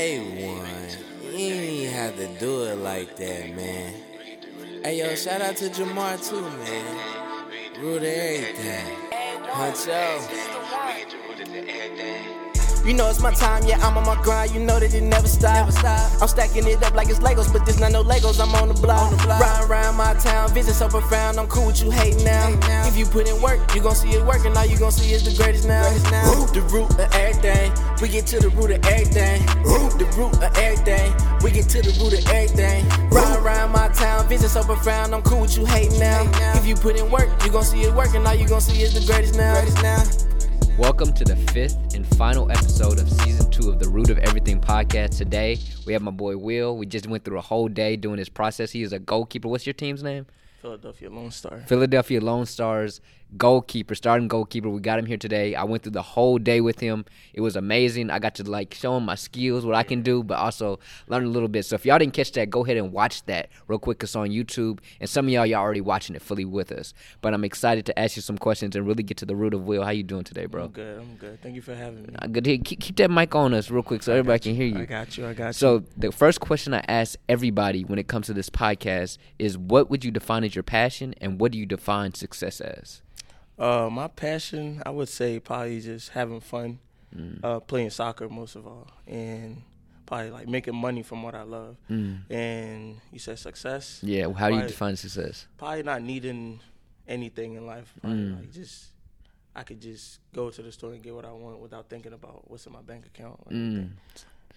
A1. You ain't have to do it like that, man. Hey, yo, shout out to Jamar, too, man. Root everything. Huncho. You know it's my time, yeah, I'm on my grind. You know that it never stops. I'm stacking it up like it's Legos, but this not no Legos. I'm on the block. Riding around my town, vision so profound. I'm cool with you hating now. If you put in work, you gon' see it working. All you gon' see is the greatest now. Root the root of everything. We get to the root of everything. Root the root of everything. We get to the root of everything. Riding around my town, vision so profound. I'm cool with you hating now. If you put in work, you gon' see it working. All you gon' see is the greatest now. Welcome to the fifth and final episode of season two of the Root of Everything podcast. Today, we have my boy Will. We just went through a whole day doing this process. He is a goalkeeper. What's your team's name? Philadelphia Lone Star. Philadelphia Lone Stars goalkeeper, starting goalkeeper. We got him here today. I went through the whole day with him. It was amazing. I got to like show him my skills, what I can do, but also learn a little bit. So if y'all didn't catch that, go ahead and watch that real quick. It's on YouTube, and some of y'all y'all already watching it fully with us. But I'm excited to ask you some questions and really get to the root of Will. How you doing today, bro? I'm good. I'm good. Thank you for having me. Uh, Good. to- Keep, keep that mic on us real quick so everybody can hear you. I got you. I got you. So the first question I ask everybody when it comes to this podcast is, what would you define as your passion, and what do you define success as? Uh, my passion, I would say, probably just having fun, Mm. uh, playing soccer most of all, and probably like making money from what I love. And you said success. Mm. Yeah. well, How do you define success? Probably not needing anything in life. Mm. like just, I could just go to the store and get what I want without thinking about what's in my bank account.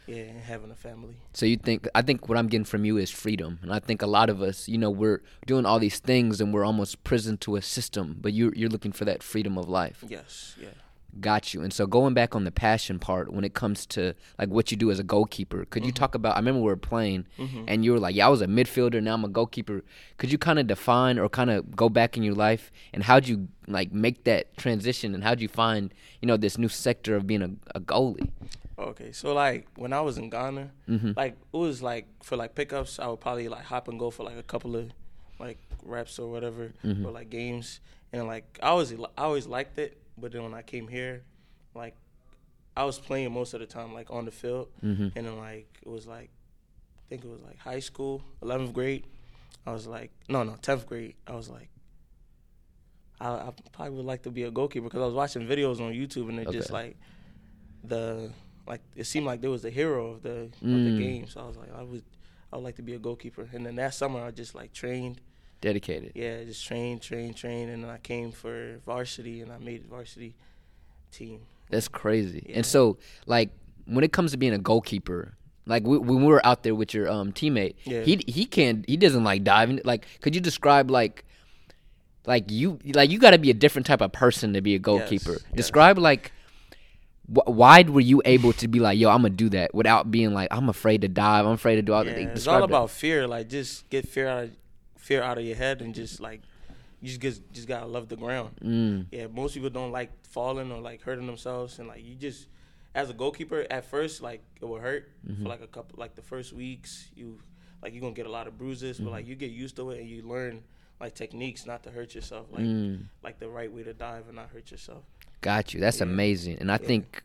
Yeah, and having a family. So you think? I think what I'm getting from you is freedom, and I think a lot of us, you know, we're doing all these things and we're almost prison to a system. But you're you're looking for that freedom of life. Yes. Yeah. Got you. And so going back on the passion part, when it comes to like what you do as a goalkeeper, could you mm-hmm. talk about? I remember we were playing, mm-hmm. and you were like, "Yeah, I was a midfielder. Now I'm a goalkeeper." Could you kind of define or kind of go back in your life and how'd you like make that transition and how'd you find you know this new sector of being a, a goalie? Okay, so like when I was in Ghana, Mm-hmm. like it was like for like pickups, I would probably like hop and go for like a couple of like reps or whatever, Mm-hmm. or like games, and like I always I always liked it, but then when I came here, like I was playing most of the time like on the field, Mm-hmm. and then like it was like I think it was like high school, eleventh grade, I was like no no tenth grade, I was like. I, I probably would like to be a goalkeeper because I was watching videos on YouTube and it just Okay. like the like it seemed like there was a hero of the of Mm. the game. So I was like, I would I would like to be a goalkeeper. And then that summer I just like trained. Dedicated. Yeah, just trained, trained, trained, and then I came for varsity and I made varsity team. That's crazy. Yeah. And so, like, when it comes to being a goalkeeper, like w- when we were out there with your um teammate, Yeah. he he can't he doesn't like diving. Like, could you describe like like you like you got to be a different type of person to be a goalkeeper. yes. Describe like. Wh- Why were you able to be like, yo, I'm gonna do that without being like, I'm afraid to dive, I'm afraid to do all Yeah, that? it's all that. about fear. Like just get fear out of fear out of your head and just like you just get, just gotta love the ground. Mm. Yeah, most people don't like falling or like hurting themselves, and like you just as a goalkeeper at first like it will hurt Mm-hmm. for like a couple like the first weeks you like you're gonna get a lot of bruises, Mm-hmm. but like you get used to it and you learn like techniques not to hurt yourself, like Mm. like the right way to dive and not hurt yourself. Got you. That's Yeah. amazing. And I Yeah. think,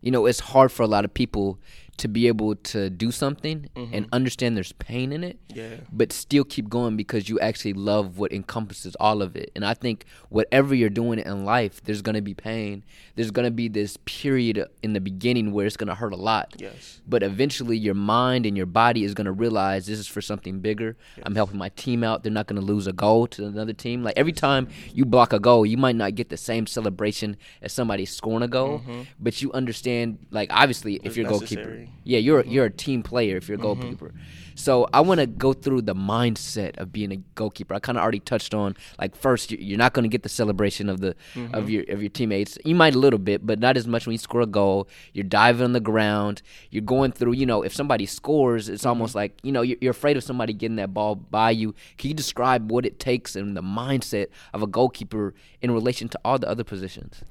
you know, it's hard for a lot of people to be able to do something mm-hmm. and understand there's pain in it, Yeah. but still keep going because you actually love what encompasses all of it. And I think whatever you're doing in life, there's going to be pain. There's going to be this period in the beginning where it's going to hurt a lot. Yes. But eventually, your mind and your body is going to realize this is for something bigger. I'm helping my team out. They're not going to lose a goal to another team. Like every time you block a goal, you might not get the same celebration as somebody scoring a goal, mm-hmm. but you understand. Like obviously, if you're a goalkeeper, necessary. yeah, you're mm-hmm. you're a team player if you're a mm-hmm. goalkeeper. So I want to go through the mindset of being a goalkeeper. I kind of already touched on like first you- you're not going to get the celebration of the of mm-hmm. your of your teammates. You might a little bit, but not as much when you score a goal. You're diving on the ground. You're going through. You know, if somebody scores, it's almost like you know you're, you're afraid of somebody getting that ball by you. Can you describe what it takes and the mindset of a goalkeeper in relation to all the other positions?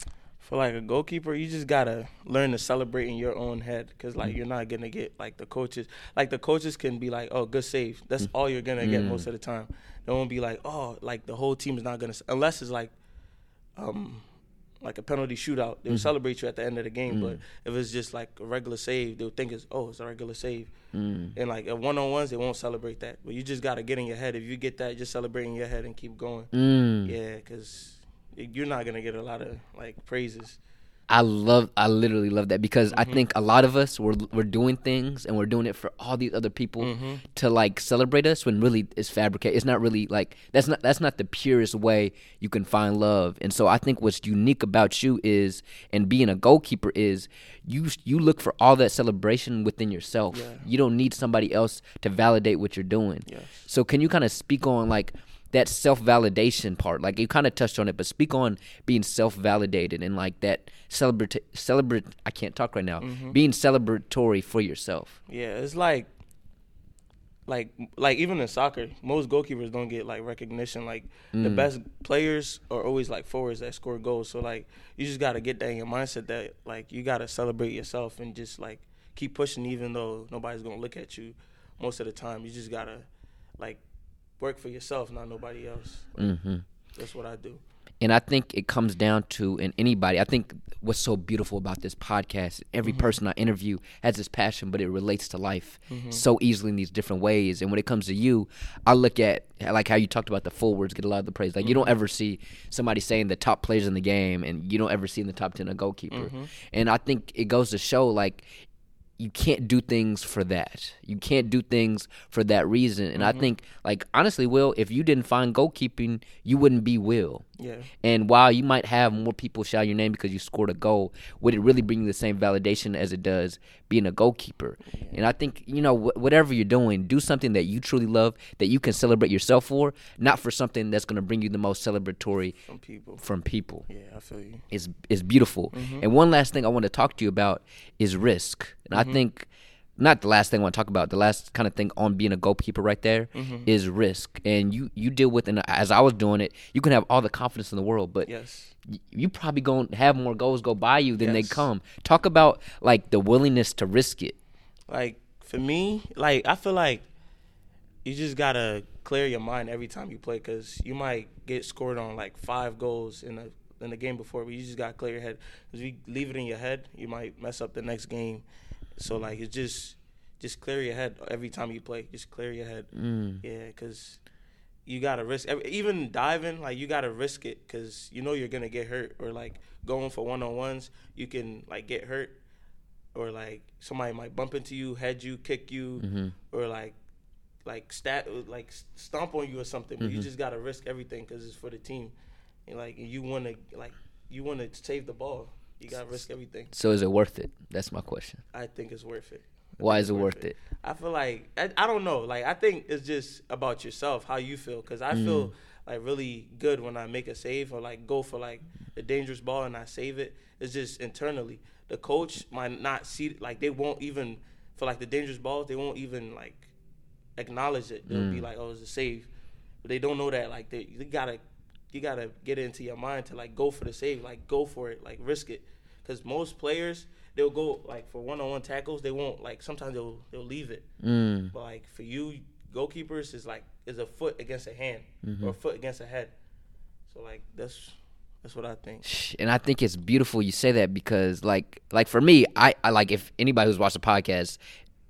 For like a goalkeeper, you just gotta learn to celebrate in your own head, cause like Mm. you're not gonna get like the coaches. Like the coaches can be like, "Oh, good save." That's Mm. all you're gonna get most of the time. They won't be like, "Oh, like the whole team is not gonna," unless it's like, um, like a penalty shootout, they'll Mm-hmm. celebrate you at the end of the game. Mm. But if it's just like a regular save, they'll think it's oh, it's a regular save. Mm. And like at one on ones, they won't celebrate that. But you just gotta get in your head. If you get that, just celebrate in your head and keep going. Mm. Yeah, because you're not gonna get a lot of like praises. I love, I literally love that because Mm-hmm. I think a lot of us we're we're doing things and we're doing it for all these other people Mm-hmm. to like celebrate us when really it's fabricated. It's not really like that's not that's not the purest way you can find love. And so I think what's unique about you is and being a goalkeeper is you you look for all that celebration within yourself. Yeah. You don't need somebody else to validate what you're doing. Yes. So can you kind of speak on like that self validation part? Like you kind of touched on it, but speak on being self validated and like that celebrate celebrate. I can't talk right now. Mm-hmm. Being celebratory for yourself. Yeah, it's like like like even in soccer, most goalkeepers don't get like recognition. Like the best players are always like forwards that score goals. So like you just gotta get that in your mindset that like you gotta celebrate yourself and just like keep pushing even though nobody's gonna look at you most of the time. You just gotta like work for yourself, not nobody else. Mm-hmm. That's what I do. And I think it comes down to in anybody. I think what's so beautiful about this podcast, every mm-hmm. person I interview has this passion, but it relates to life mm-hmm. so easily in these different ways. And when it comes to you, I look at like how you talked about the forwards get a lot of the praise. Like you don't mm-hmm. ever see somebody saying the top players in the game, and you don't ever see in the top ten a goalkeeper. And I think it goes to show like you can't do things for that. You can't do things for that reason. And I mm-hmm. think, like, honestly, Will, if you didn't find goalkeeping, you wouldn't be Will. Yeah. And while you might have more people shout your name because you scored a goal, would it really bring you the same validation as it does being a goalkeeper? And I think, you know, wh- whatever you're doing, do something that you truly love, that you can celebrate yourself for, not for something that's going to bring you the most celebratory From people. from people Yeah, I feel you. It's, is beautiful. Mm-hmm. And one last thing I want to talk to you about is risk. And I mm-hmm. think not the last thing I want to talk about. The last kind of thing on being a goalkeeper right there mm-hmm. is risk. And you you deal with and as I was doing it, you can have all the confidence in the world, but Yes. y- you probably going to have more goals go by you than they come. Talk about like the willingness to risk it. Like for me, like I feel like you just gotta clear your mind every time you play because you might get scored on like five goals in a in the game before, but you just gotta clear your head. Because if you leave it in your head, you might mess up the next game. So like it's just just clear your head every time you play. Just clear your head. Mm. Yeah, because you gotta risk even diving. Like you gotta risk it because you know you're gonna get hurt or like going for one on ones. You can like get hurt or like somebody might bump into you, head you, kick you, Mm-hmm. or like like stat like stomp on you or something. Mm-hmm. But you just gotta risk everything because it's for the team. And like you want to like you want to save the ball. You gotta risk everything. So is it worth it? That's my question. I think it's worth it. I Why is it worth it? I feel like I, I don't know. Like I think it's just about yourself, how you feel. Cause I Mm. feel like really good when I make a save or like go for like a dangerous ball and I save it. It's just internally. The coach might not see like they won't even for like the dangerous balls. They won't even like acknowledge it. They'll Mm. be like, "Oh, it's a save," but they don't know that. Like they, you gotta you gotta get it into your mind to like go for the save, like go for it, like risk it. Because most players they'll go like for one on one tackles, they won't like sometimes they'll they'll leave it. Mm. But like for you goalkeepers is like is a foot against a hand Mm-hmm. or a foot against a head. So like that's that's what I think. and I think it's beautiful you say that because like like for me, I, I like if anybody who's watched the podcast,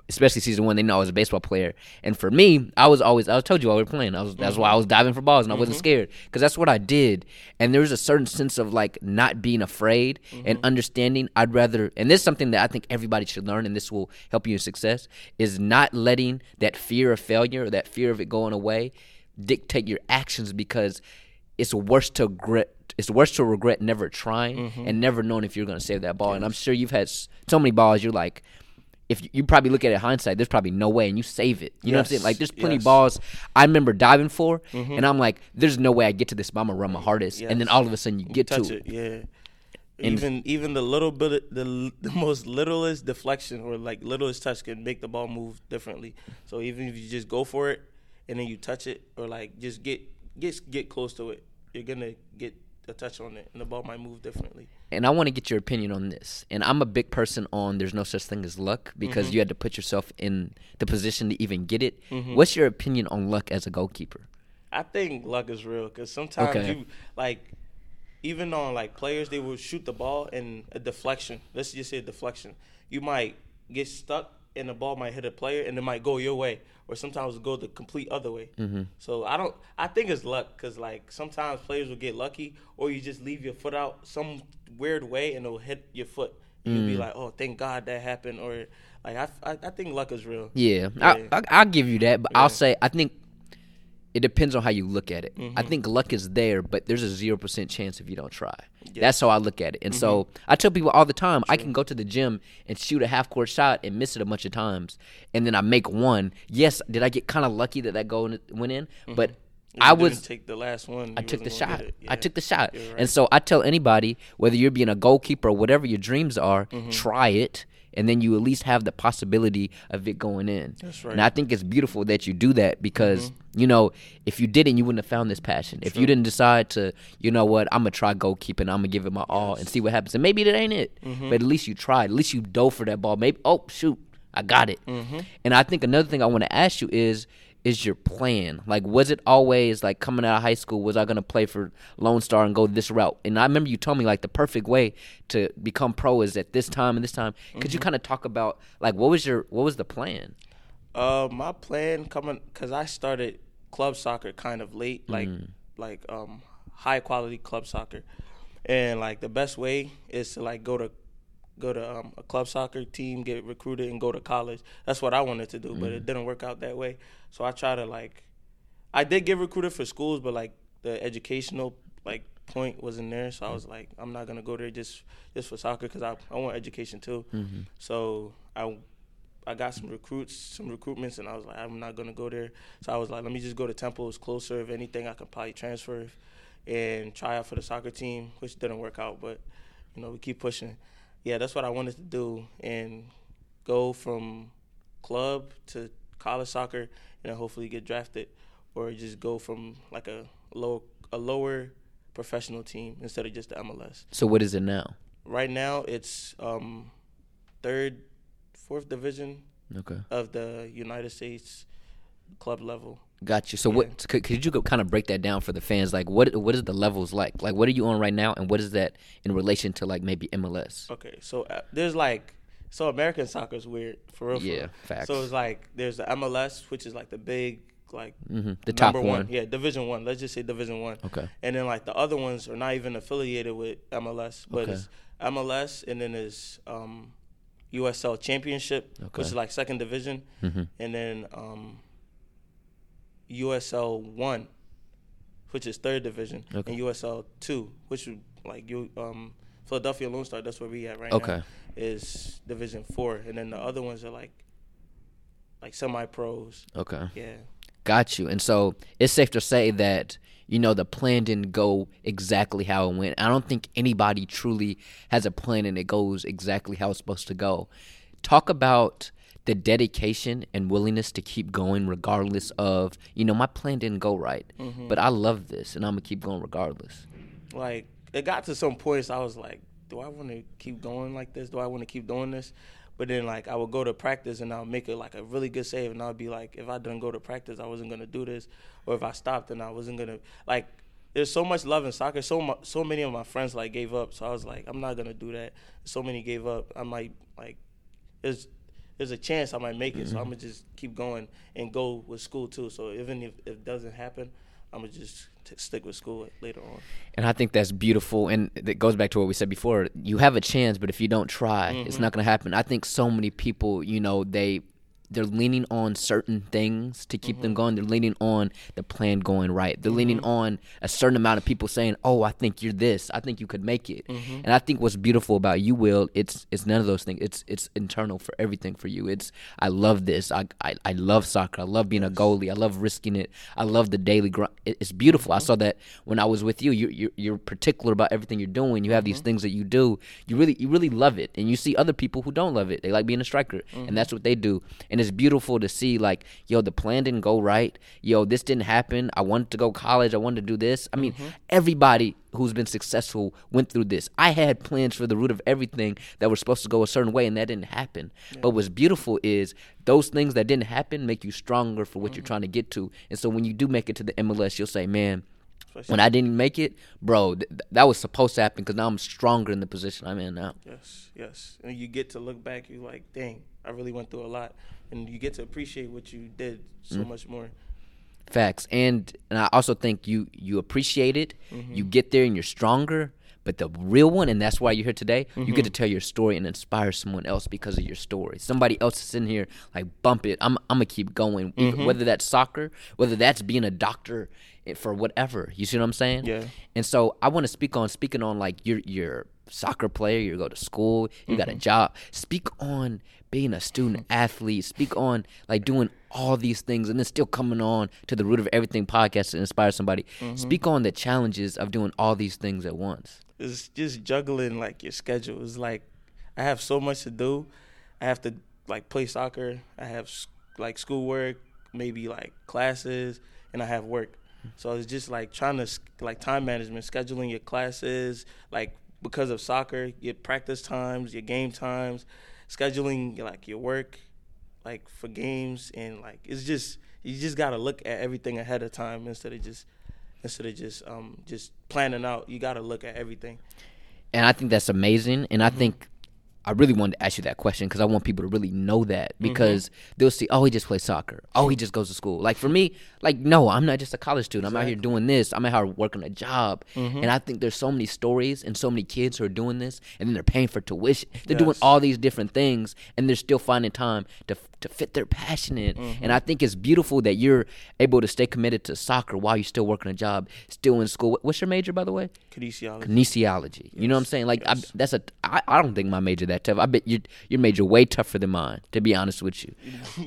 especially season one, they know I was a baseball player. And for me, I was always I told you while we were playing. I was that's why I mm-hmm. was diving for balls and I wasn't mm-hmm. scared because that's what I did. And there was a certain sense of like not being afraid and mm-hmm. understanding. I'd rather and this is something that I think everybody should learn and this will help you in success is not letting that fear of failure or that fear of it going away dictate your actions because it's worse to regret it's worse to regret never trying and never knowing if you're going to save that ball and i'm sure you've had so many balls you're like if you, you probably look at it in hindsight there's probably no way and you save it you know what i'm saying like there's plenty yes. balls i remember diving for mm-hmm. and i'm like there's no way i get to this but i'm gonna run my hardest and then all of a sudden you get Touch to it, yeah. even even the little bit the the most littlest deflection or like littlest touch can make the ball move differently. So even if you just go for it and then you touch it or like just get get get close to it, you're gonna get a touch on it and the ball might move differently. And I want to get your opinion on this. And I'm a big person on there's no such thing as luck because Mm-hmm. you had to put yourself in the position to even get it. What's your opinion on luck as a goalkeeper? I think luck is real because sometimes Okay. you like even on like players, they will shoot the ball in a deflection. Let's just say a deflection. You might get stuck and the ball might hit a player and it might go your way, or sometimes go the complete other way. Mm-hmm. So I don't. I think it's luck because like sometimes players will get lucky, or you just leave your foot out some weird way and it'll hit your foot. And You'll be like, oh, thank God that happened, or like I, I, I think luck is real. Yeah, I, I, I'll give you that, but I'll say I think it depends on how you look at it. I mm-hmm. think luck is there, but there's a zero percent chance if you don't try. That's how I look at it. And so mm-hmm. I tell people all the time, I can go to the gym and shoot a half court shot and miss it a bunch of times, and then I make one. Yes, did I get kind of lucky that that goal went in? Mm-hmm. But You I didn't was take the last one. I took the shot. get. I took the shot. Right. And so I tell anybody, whether you're being a goalkeeper or whatever your dreams are, Mm-hmm. try it. And then you at least have the possibility of it going in. That's right. And I think it's beautiful that you do that because, Mm-hmm. you know, if you didn't, you wouldn't have found this passion. If you didn't decide to, you know what, I'm going to try goalkeeping, I'm going to give it my all and see what happens. And maybe that ain't it. Mm-hmm. But at least you tried. At least you dove for that ball. Maybe, oh, shoot, I got it. Mm-hmm. And I think another thing I want to ask you is, is your plan? Like, was it always like coming out of high school? Was I gonna play for Lone Star and go this route? And I remember you told me like the perfect way to become pro is at this time and this time. Could Mm-hmm. you kind of talk about like what was your what was the plan? Uh, my plan coming because I started club soccer kind of late, like Mm. like um high quality club soccer, and like the best way is to like go to go to um, a club soccer team, get recruited, and go to college. That's what I wanted to do, but Mm. it didn't work out that way. So I try to like, I did get recruited for schools, but like the educational like point wasn't there. So I was like, I'm not gonna go there just just for soccer because I I want education too. So I I got some recruits, some recruitments, and I was like, I'm not gonna go there. So I was like, let me just go to Temple. It's closer. If anything, I can probably transfer and try out for the soccer team, which didn't work out. But you know, we keep pushing. Yeah, that's what I wanted to do, and go from club to college soccer, and then hopefully get drafted, or just go from like a low a lower professional team instead of just the MLS. So what is it now? Right now, it's um, third, fourth division Okay, of the United States club level. got you. So what could, could you go kind of break that down for the fans? Like what what is the levels like? Like what are you on right now, and what is that in relation to like maybe MLS? Okay, so uh, there's like so American soccer is weird for real. Yeah, facts. So it's like there's the MLS, which is like the big like hmm The top number one. Yeah, Division One. Let's just say Division One. Okay. And then like the other ones are not even affiliated with MLS, but Okay. it's MLS, and then there's um, USL Championship, Okay. which is like second division, and then um, USL One, which is third division, Okay. and USL Two, which is like you um, Philadelphia Lone Star. That's where we at right Okay. now. Is Division Four, and then the other ones are like like semi pros. Okay. Yeah. Got you. And so it's safe to say that, you know, the plan didn't go exactly how it went. I don't think anybody truly has a plan and it goes exactly how it's supposed to go. Talk about the dedication and willingness to keep going regardless of, you know, my plan didn't go right, mm-hmm. but I love this and I'm to keep going regardless. like it got to some points I was like, do I want to keep going like this? Do I want to keep doing this? But then like I would go to practice and I'll make it like a really good save and I'll be like, if I didn't go to practice, I wasn't gonna do this, or if I stopped, and I wasn't gonna like. There's so much love in soccer. So mu- so many of my friends like gave up. So I was like, I'm not gonna do that. So many gave up. I might like, there's there's a chance I might make it. So mm-hmm. I'm gonna just keep going and go with school too. So even if, if it doesn't happen, I'm gonna just t- stick with school later on. And I think that's beautiful. And it goes back to what we said before. You have a chance, but if you don't try, it's mm-hmm. not going to happen. I think so many people, you know, they they're leaning on certain things to keep them mm-hmm. going. They're leaning on the plan going right. They're mm-hmm. leaning on a certain amount of people saying, "Oh, I think you're this. I think you could make it." Mm-hmm. And I think what's beautiful about you, Will, it's it's none of those things. It's it's internal for everything for you. It's I love this. I I, I love soccer. I love being a goalie. I love risking it. I love the daily grind. It, it's beautiful. I saw that when I was with you. You you're, you're particular about everything you're doing. You have these things that you do. You really you really love it. And you see other people who don't love it. They like being a striker, and that's what they do. And it's beautiful to see like, yo, the plan didn't go right. Yo, this didn't happen. I wanted to go college. I wanted to do this. I mean, mm-hmm. everybody who's been successful went through this. I had plans for the root of everything that were supposed to go a certain way, and that didn't happen. But what's beautiful is those things that didn't happen make you stronger for what you're mm-hmm. trying to get to. And so when you do make it to the MLS, you'll say, man, when I didn't make it, bro, th- th- that was supposed to happen because now I'm stronger in the position I'm in now. Yes, yes. And you get to look back, you like, dang, I really went through a lot. And you get to appreciate what you did so Mm. much more. Facts, and and I also think you you appreciate it. Mm-hmm. You get there and you're stronger. But the real one, and that's why you're here today, you Mm-hmm. get to tell your story and inspire someone else because of your story. Somebody else is in here, like bump it. I'm I'm gonna keep going, Mm-hmm. whether that's soccer, whether that's being a doctor, eh, for whatever. You see what I'm saying? Yeah. And so I want to speak on speaking on like you're you're soccer player, you go to school, you got a Mm-hmm. job. Speak on being a student athlete. Speak on like doing all these things and then still coming on to the root of everything podcast to inspire somebody. Mm-hmm. Speak on the challenges of doing all these things at once. It's just juggling like your schedule. It's like I have so much to do. I have to like play soccer. I have like schoolwork, maybe like classes, and I have work. So it's just like trying to like time management, scheduling your classes, like because of soccer, your practice times, your game times, scheduling like your work, like for games, and like it's just you just gotta look at everything ahead of time instead of just instead of just um just planning out. You gotta look at everything. And I think that's amazing. And I think I really wanted to ask you that question because I want people to really know that mm-hmm. because they'll see, oh, he just plays soccer. Oh, he just goes to school. Like for me, like no, I'm not just a college student. I'm out here doing this. I'm out here working a job. Mm-hmm. And I think there's so many stories and so many kids who are doing this, and then they're paying for tuition. They're doing all these different things, and they're still finding time to to fit their passion in. Mm-hmm. And I think it's beautiful that you're able to stay committed to soccer while you're still working a job, still in school. What's your major, by the way? Kinesiology. kinesiology. You know what I'm saying? Like yes. I, that's a. I, I don't think my major that tough. I bet your your major way tougher than mine. To be honest with you,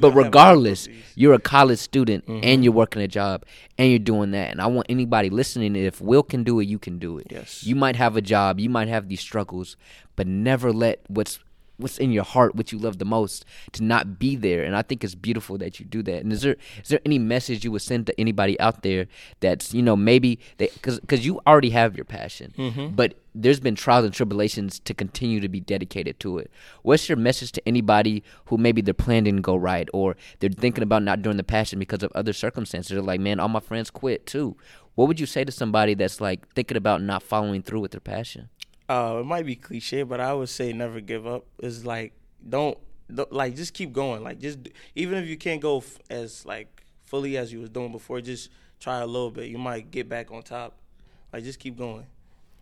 but regardless, you're a college student Mm-hmm. and you're working a job and you're doing that. And I want anybody listening. If Will can do it, you can do it. Yes. You might have a job. You might have these struggles, but never let what's what's in your heart, what you love the most, to not be there. And I think it's beautiful that you do that. And is there is there any message you would send to anybody out there that's you know maybe they because because you already have your passion, mm-hmm. but there's been trials and tribulations to continue to be dedicated to it. What's your message to anybody who maybe their plan didn't go right or they're thinking about not doing the passion because of other circumstances? They're like, man, all my friends quit too. What would you say to somebody that's like thinking about not following through with their passion? Uh, it might be cliche, but I would say never give up. It's like don't, don't like just keep going. Like just even if you can't go f- as like fully as you was doing before, just try a little bit. You might get back on top. Like just keep going.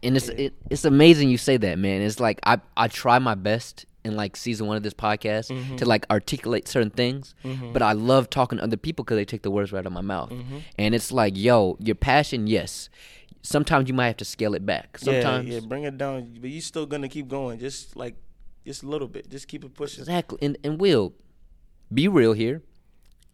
And it's it, it's amazing you say that, man. It's like I I try my best in like season one of this podcast Mm-hmm. to like articulate certain things, but I love talking to other people because they take the words right out of my mouth. Mm-hmm. And it's like, yo, your passion, yes. Sometimes you might have to scale it back. Sometimes, yeah, yeah, bring it down, but you're still gonna keep going. Just like just a little bit. Just keep it pushing. exactly. And and will be real here.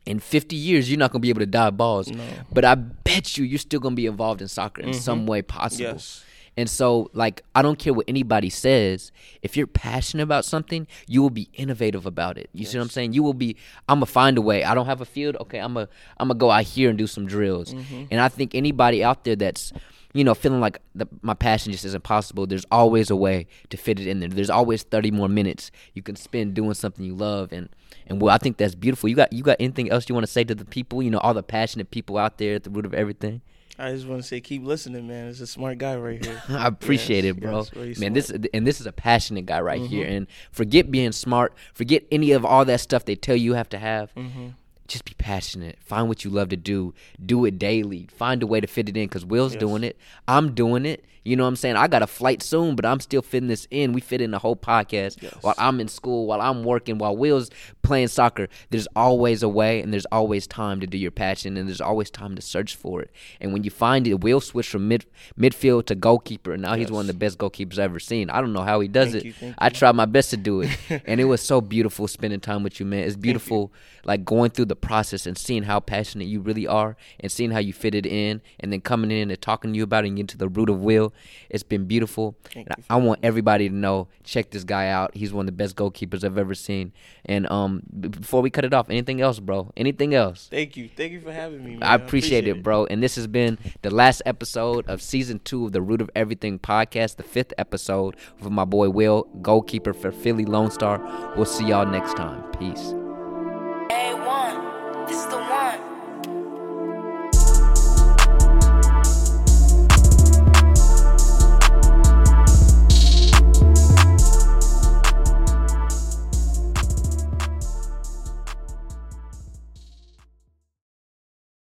In 50 years, you're not gonna be able to dive balls, No. but I bet you you're still gonna be involved in soccer in some way possible. Mm-hmm. Yes. And so, like, I don't care what anybody says. If you're passionate about something, you will be innovative about it. You see what I'm saying? You will be. I'm gonna find a way. I don't have a field. Okay, I'm gonna I'm gonna go out here and do some drills. Mm-hmm. And I think anybody out there that's you know feeling like the, my passion just isn't possible. There's always a way to fit it in there. There's always 30 more minutes you can spend doing something you love. And and well, I think that's beautiful. You got you got anything else you want to say to the people? You know, all the passionate people out there at the root of everything. I just want to say, keep listening, man. It's a smart guy right here. I appreciate Yes, it, bro. yes, Man, smart. Mm-hmm. this and this is a passionate guy right here. And forget being smart. Forget any of all that stuff they tell you you have to have. Mm-hmm. Just be passionate. Find what you love to do. Do it daily. Find a way to fit it in. Cause Will's Yes. doing it. I'm doing it. You know what I'm saying? I got a flight soon, but I'm still fitting this in. We fit in the whole podcast while I'm in school, while I'm working, while Will's playing soccer. There's always a way, and there's always time to do your passion, and there's always time to search for it. And when you find it, Will switch from mid midfield to goalkeeper, and now he's one of the best goalkeepers I've ever seen. I don't know how he does Thank it. you, I tried my best to do it, and it was so beautiful spending time with you, man. It's beautiful, like going through the process and seeing how passionate you really are, and seeing how you fit it in, and then coming in and talking to you about it and getting to the root of Will. It's been beautiful. Thank And I, I want everybody to know, check this guy out. He's one of the best goalkeepers I've ever seen. And um, Um, b- before we cut it off, anything else, bro? Anything else? Thank you, thank you for having me. Man. I appreciate, it, bro. And this has been the last episode of season two of the Root of Everything podcast, the fifth episode with my boy Will, goalkeeper for Philly Lone Star. We'll see y'all next time. Peace. A1,